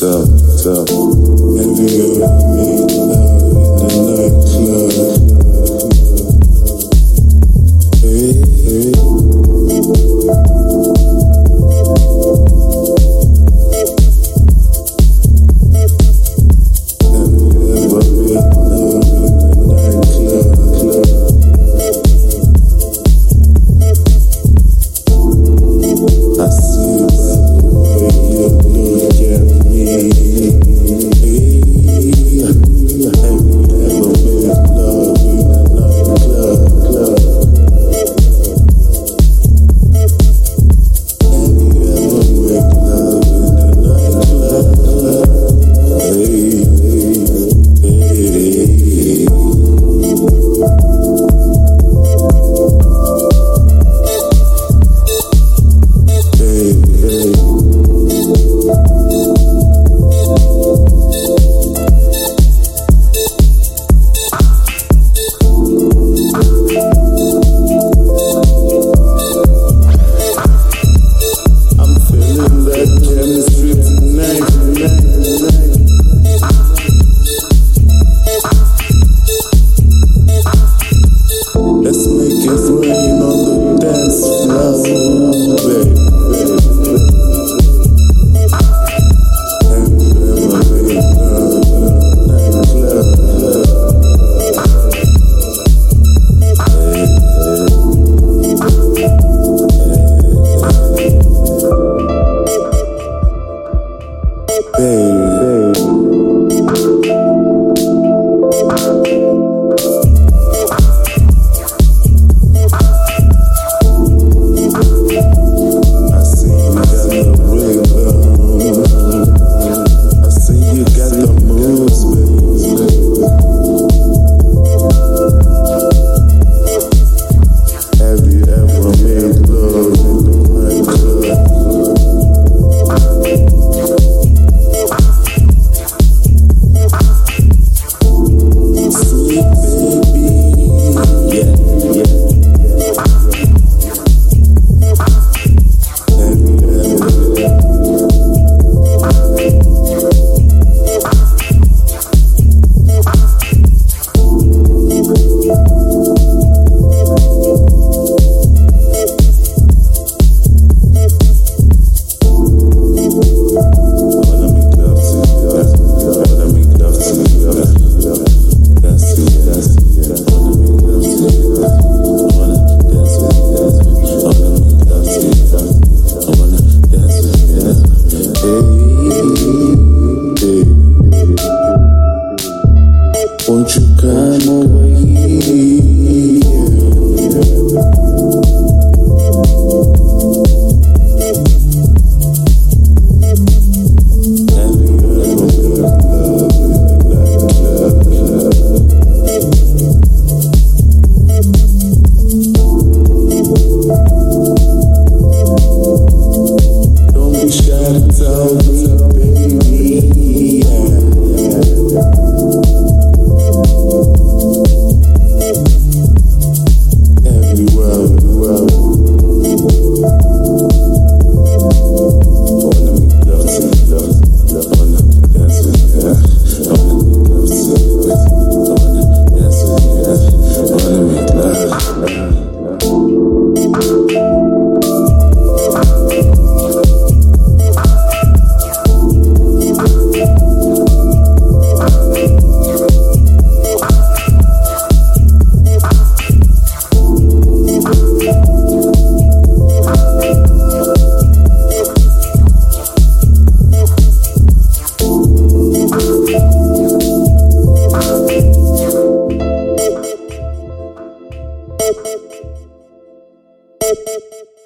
sub, sub. baby. Thank you.